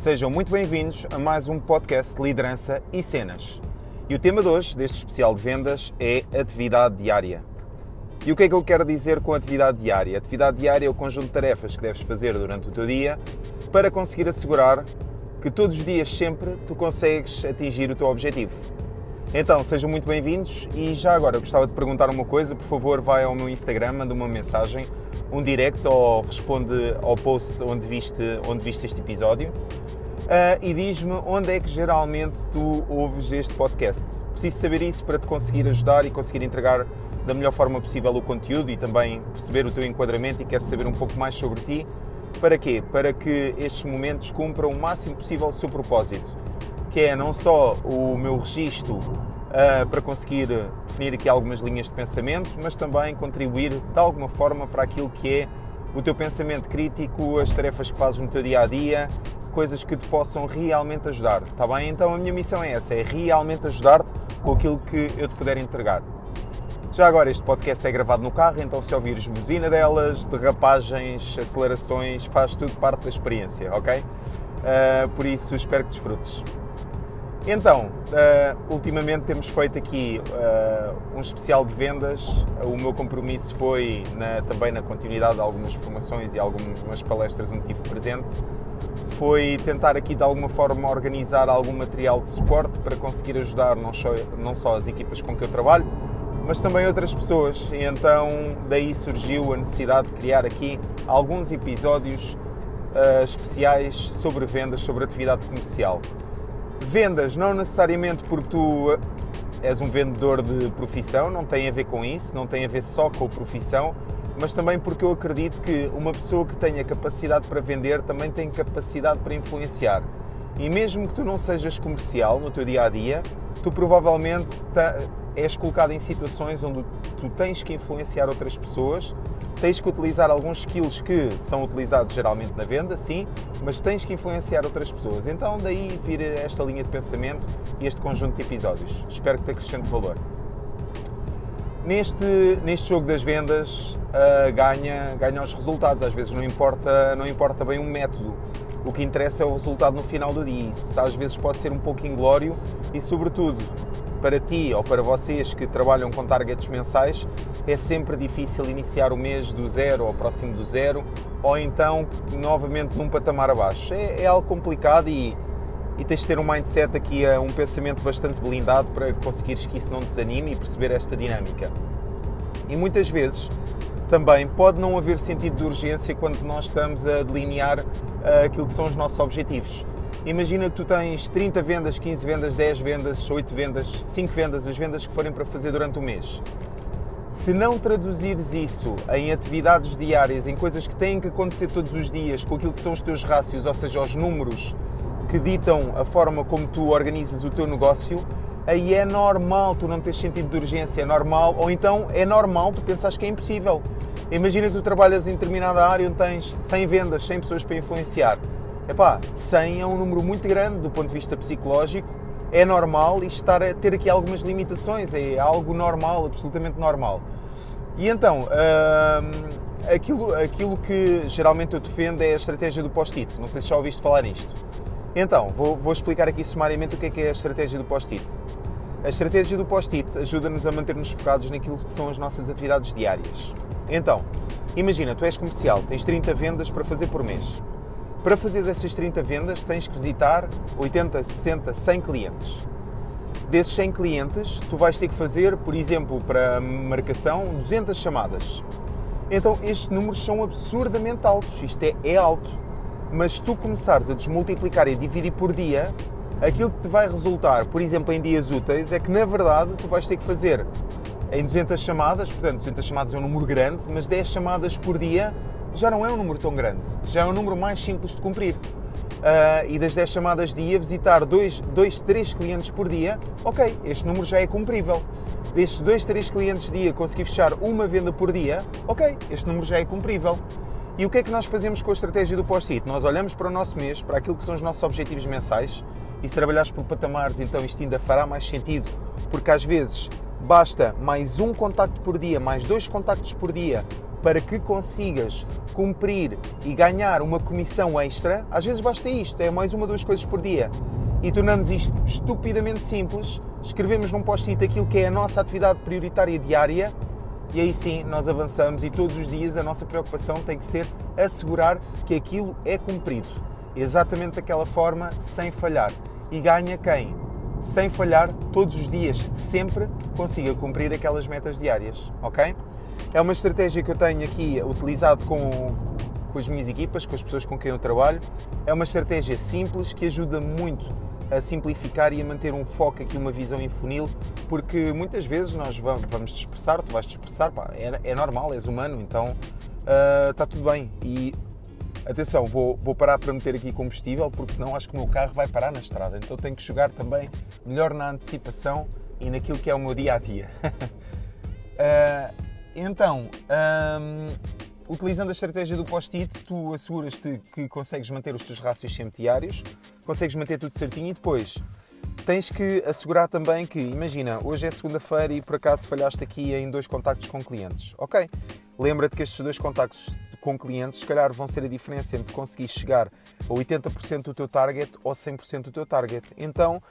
Sejam muito bem-vindos a mais um podcast de liderança e cenas. E o tema de hoje, deste especial de vendas, é atividade diária. E o que é que eu quero dizer com atividade diária? Atividade diária é o conjunto de tarefas que deves fazer durante o teu dia para conseguir assegurar que todos os dias, sempre, tu consegues atingir o teu objetivo. Então, sejam muito bem-vindos e já agora eu gostava de perguntar uma coisa, por favor, vai ao meu Instagram, manda uma mensagem, um direct ou responde ao post onde viste, onde viste este episódio uh, e diz-me onde é que geralmente tu ouves este podcast. Preciso saber isso para te conseguir ajudar e conseguir entregar da melhor forma possível o conteúdo e também perceber o teu enquadramento e quero saber um pouco mais sobre ti. Para quê? Para que estes momentos cumpram o máximo possível o seu propósito, que é não só o meu registro uh, para conseguir definir aqui algumas linhas de pensamento, mas também contribuir de alguma forma para aquilo que é o teu pensamento crítico, as tarefas que fazes no teu dia a dia, coisas que te possam realmente ajudar, está bem? Então a minha missão é essa, é realmente ajudar-te com aquilo que eu te puder entregar. Já agora, este podcast é gravado no carro, então se ouvires buzina delas, derrapagens, acelerações, faz tudo parte da experiência, ok? Uh, por isso, espero que desfrutes. Então, uh, ultimamente temos feito aqui uh, um especial de vendas. O meu compromisso foi na, também na continuidade de algumas formações e algumas palestras onde estive presente. Foi tentar aqui de alguma forma organizar algum material de suporte para conseguir ajudar não só, não só as equipas com que eu trabalho, mas também outras pessoas. E então daí surgiu a necessidade de criar aqui alguns episódios uh, especiais sobre vendas, sobre atividade comercial. Vendas não necessariamente porque tu és um vendedor de profissão, não tem a ver com isso, não tem a ver só com a profissão, mas também porque eu acredito que uma pessoa que tenha capacidade para vender também tem capacidade para influenciar. E mesmo que tu não sejas comercial no teu dia a dia, tu provavelmente és colocado em situações onde tu tens que influenciar outras pessoas, tens que utilizar alguns skills que são utilizados geralmente na venda, sim, mas tens que influenciar outras pessoas. Então daí vira esta linha de pensamento e este conjunto de episódios. Espero que te acrescente valor. Neste, neste jogo das vendas uh, ganha, ganha os resultados, às vezes não importa, não importa bem o método, o que interessa é o resultado no final do dia. Isso às vezes pode ser um pouco inglório e, sobretudo, para ti ou para vocês que trabalham com targets mensais, é sempre difícil iniciar o mês do zero ou próximo do zero, ou então novamente num patamar abaixo. É, é algo complicado e, e tens de ter um mindset aqui, um pensamento bastante blindado para conseguires que isso não desanime e perceber esta dinâmica. E muitas vezes também pode não haver sentido de urgência quando nós estamos a delinear uh, aquilo que são os nossos objetivos. Imagina que tu tens 30 vendas, 15 vendas, 10 vendas, 8 vendas, 5 vendas, as vendas que forem para fazer durante o mês. Se não traduzires isso em atividades diárias, em coisas que têm que acontecer todos os dias, com aquilo que são os teus rácios, ou seja, os números que ditam a forma como tu organizas o teu negócio, aí é normal tu não teres sentido de urgência, é normal, ou então é normal tu pensares que é impossível. Imagina que tu trabalhas em determinada área onde tens 100 vendas, 100 pessoas para influenciar Epá, 100 é um número muito grande do ponto de vista psicológico, é normal e estar a ter aqui algumas limitações, é algo normal, absolutamente normal. E então, hum, aquilo, aquilo que geralmente eu defendo é a estratégia do post-it. Não sei se já ouviste falar nisto. Então, vou, vou explicar aqui sumariamente o que é, que é a estratégia do post-it. A estratégia do post-it ajuda-nos a manter-nos focados naquilo que são as nossas atividades diárias. Então, imagina, tu és comercial, tens 30 vendas para fazer por mês. Para fazer essas 30 vendas, tens que visitar 80, 60, 100 clientes. Desses 100 clientes, tu vais ter que fazer, por exemplo, para marcação, 200 chamadas. Então, estes números são absurdamente altos. Isto é, é alto. Mas se tu começares a desmultiplicar e dividir por dia, aquilo que te vai resultar, por exemplo, em dias úteis, é que na verdade tu vais ter que fazer em 200 chamadas, portanto, 200 chamadas é um número grande, mas 10 chamadas por dia já não é um número tão grande, já é um número mais simples de cumprir. Uh, e das 10 chamadas dia, visitar 2, 2, 3 clientes por dia, ok, este número já é cumprível. Destes 2, 3 clientes dia conseguir fechar uma venda por dia, ok, este número já é cumprível. E o que é que nós fazemos com a estratégia do post-it? Nós olhamos para o nosso mês, para aquilo que são os nossos objetivos mensais, e se trabalhares por patamares, então isto ainda fará mais sentido, porque às vezes basta mais um contacto por dia, mais dois contactos por dia, para que consigas cumprir e ganhar uma comissão extra, às vezes basta isto, é mais uma ou duas coisas por dia. E tornamos isto estupidamente simples, escrevemos num post-it aquilo que é a nossa atividade prioritária diária e aí sim nós avançamos e todos os dias a nossa preocupação tem que ser assegurar que aquilo é cumprido. Exatamente daquela forma, sem falhar. E ganha quem? Sem falhar, todos os dias, sempre consiga cumprir aquelas metas diárias, ok? É uma estratégia que eu tenho aqui utilizado com, com as minhas equipas, com as pessoas com quem eu trabalho. É uma estratégia simples que ajuda muito a simplificar e a manter um foco aqui, uma visão em funil, porque muitas vezes nós vamos, vamos dispersar, tu vais dispersar, pá, é, é, normal, és humano, então uh, está tudo bem. E atenção, vou, vou parar para meter aqui combustível, porque senão acho que o meu carro vai parar na estrada, então tenho que jogar também melhor na antecipação e naquilo que é o meu dia a dia. uh, Então, hum, utilizando a estratégia do post-it, tu asseguras-te que consegues manter os teus rácios sempre diários, consegues manter tudo certinho e depois tens que assegurar também que, imagina, hoje é segunda-feira e por acaso falhaste aqui em dois contactos com clientes. Ok, lembra-te que estes dois contactos com clientes, se calhar, vão ser a diferença entre conseguir chegar a 80% do teu target ou 100% do teu target. Então,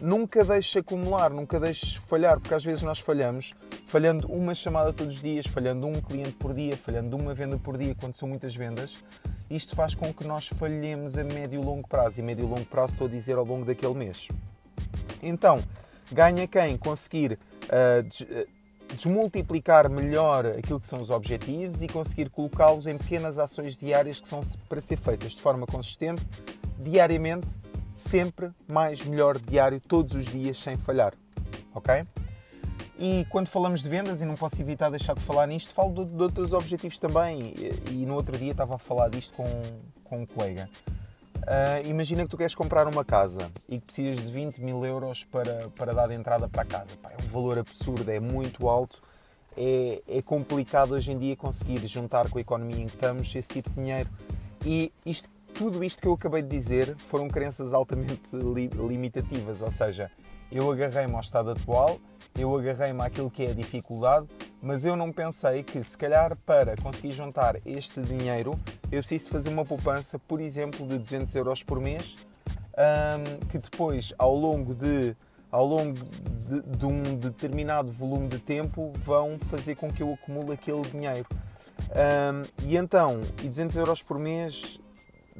nunca deixes acumular, nunca deixes falhar, porque às vezes nós falhamos, falhando uma chamada todos os dias, falhando um cliente por dia, falhando uma venda por dia, quando são muitas vendas. Isto faz com que nós falhemos a médio e longo prazo. E médio e longo prazo estou a dizer ao longo daquele mês. Então, ganha quem conseguir uh, desmultiplicar melhor aquilo que são os objetivos e conseguir colocá-los em pequenas ações diárias que são para ser feitas de forma consistente, diariamente, sempre mais melhor diário, todos os dias, sem falhar. Ok? E quando falamos de vendas, e não posso evitar deixar de falar nisto, falo de, de outros objetivos também. E, e, no outro dia estava a falar disto com, com um colega. Uh, imagina que tu queres comprar uma casa e que precisas de 20 mil euros para, para dar de entrada para a casa. Pá, é um valor absurdo, é muito alto. É, é, complicado hoje em dia conseguir juntar com a economia em que estamos esse tipo de dinheiro. E isto, tudo isto que eu acabei de dizer foram crenças altamente li, limitativas. Ou seja, eu agarrei-me ao estado atual, eu agarrei-me àquilo que é a dificuldade, mas eu não pensei que, se calhar, para conseguir juntar este dinheiro, eu preciso fazer uma poupança, por exemplo, de 200 euros por mês, um, que depois, ao longo de ao longo de, de, um determinado volume de tempo, vão fazer com que eu acumule aquele dinheiro. Um, e então, e 200 euros por mês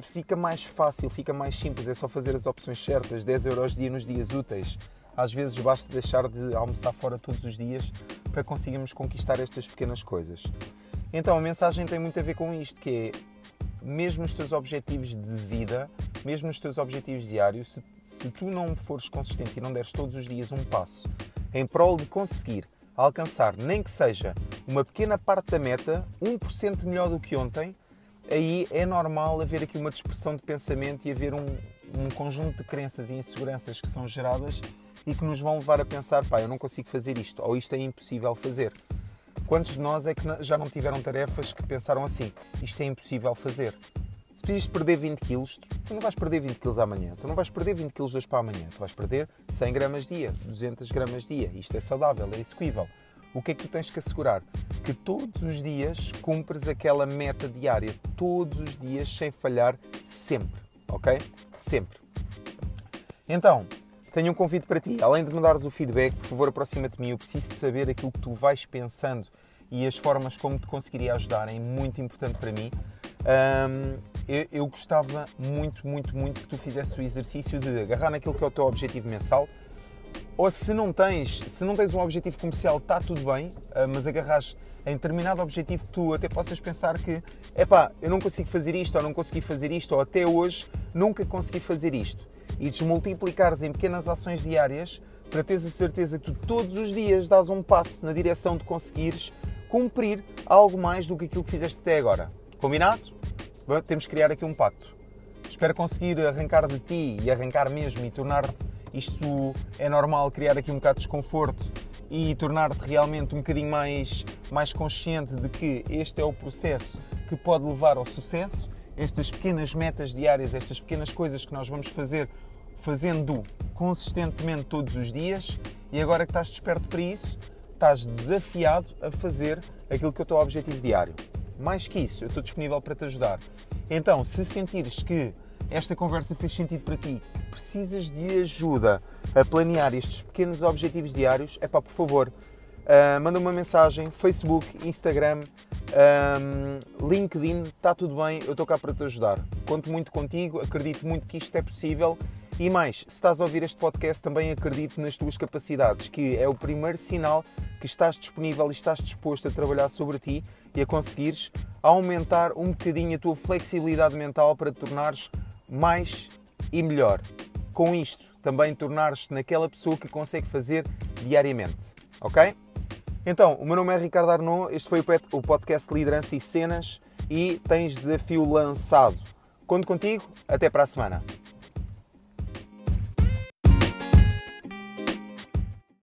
fica mais fácil, fica mais simples, é só fazer as opções certas, 10 euros dia nos dias úteis. Às vezes basta deixar de almoçar fora todos os dias para conseguirmos conquistar estas pequenas coisas. Então a mensagem tem muito a ver com isto, que é mesmo os teus objetivos de vida, mesmo os teus objetivos diários, se, se tu não fores consistente e não deres todos os dias um passo em prol de conseguir alcançar, nem que seja uma pequena parte da meta, 1% melhor do que ontem, aí é normal haver aqui uma dispersão de pensamento e haver um, um conjunto de crenças e inseguranças que são geradas e que nos vão levar a pensar, pá, eu não consigo fazer isto, ou isto é impossível fazer. Quantos de nós é que já não tiveram tarefas que pensaram assim, isto é impossível fazer? Se precisas perder 20 quilos, tu não vais perder 20 quilos amanhã, tu não vais perder 20 quilos hoje para amanhã, tu vais perder 100 gramas dia, 200 gramas dia, isto é saudável, é execuível. O que é que tu tens que assegurar? Que todos os dias cumpres aquela meta diária, todos os dias, sem falhar, sempre, ok? Sempre. Então, tenho um convite para ti. Além de me dares o feedback, por favor, aproxima-te de mim. Eu preciso de saber aquilo que tu vais pensando e as formas como te conseguiria ajudar. É muito importante para mim. Um, eu, eu, gostava muito, muito, muito que tu fizesse o exercício de agarrar naquilo que é o teu objetivo mensal. Ou se não tens, se não tens um objetivo comercial, está tudo bem, ah, mas agarras em determinado objetivo que tu até possas pensar que, epá, eu não consigo fazer isto, ou não consegui fazer isto, ou até hoje nunca consegui fazer isto e desmultiplicares em pequenas ações diárias para teres a certeza que tu todos os dias dás um passo na direção de conseguires cumprir algo mais do que aquilo que fizeste até agora. Combinado? Temos que criar aqui um pacto. Espero conseguir arrancar de ti e arrancar mesmo e tornar-te. Isto é normal, criar aqui um bocado de desconforto e tornar-te realmente um bocadinho mais, mais consciente de que este é o processo que pode levar ao sucesso. Estas pequenas metas diárias, estas pequenas coisas que nós vamos fazer fazendo consistentemente todos os dias e agora que estás desperto para isso, estás desafiado a fazer aquilo que é o teu objetivo diário. Mais que isso, eu estou disponível para te ajudar. Então, se sentires que esta conversa fez sentido para ti, precisas de ajuda a planear estes pequenos objetivos diários, é pá, por favor, uh, manda uma mensagem, Facebook, Instagram, um, LinkedIn, está tudo bem, eu estou cá para te ajudar. Conto muito contigo, acredito muito que isto é possível. E mais, se estás a ouvir este podcast, também acredito nas tuas capacidades, que é o primeiro sinal que estás disponível e estás disposto a trabalhar sobre ti e a conseguires aumentar um bocadinho a tua flexibilidade mental para te tornares mais e melhor. Com isto, também tornares-te naquela pessoa que consegue fazer diariamente. Ok? Então, o meu nome é Ricardo Arnaud, este foi o podcast Liderança e Cenas e tens desafio lançado. Conto contigo, até para a semana.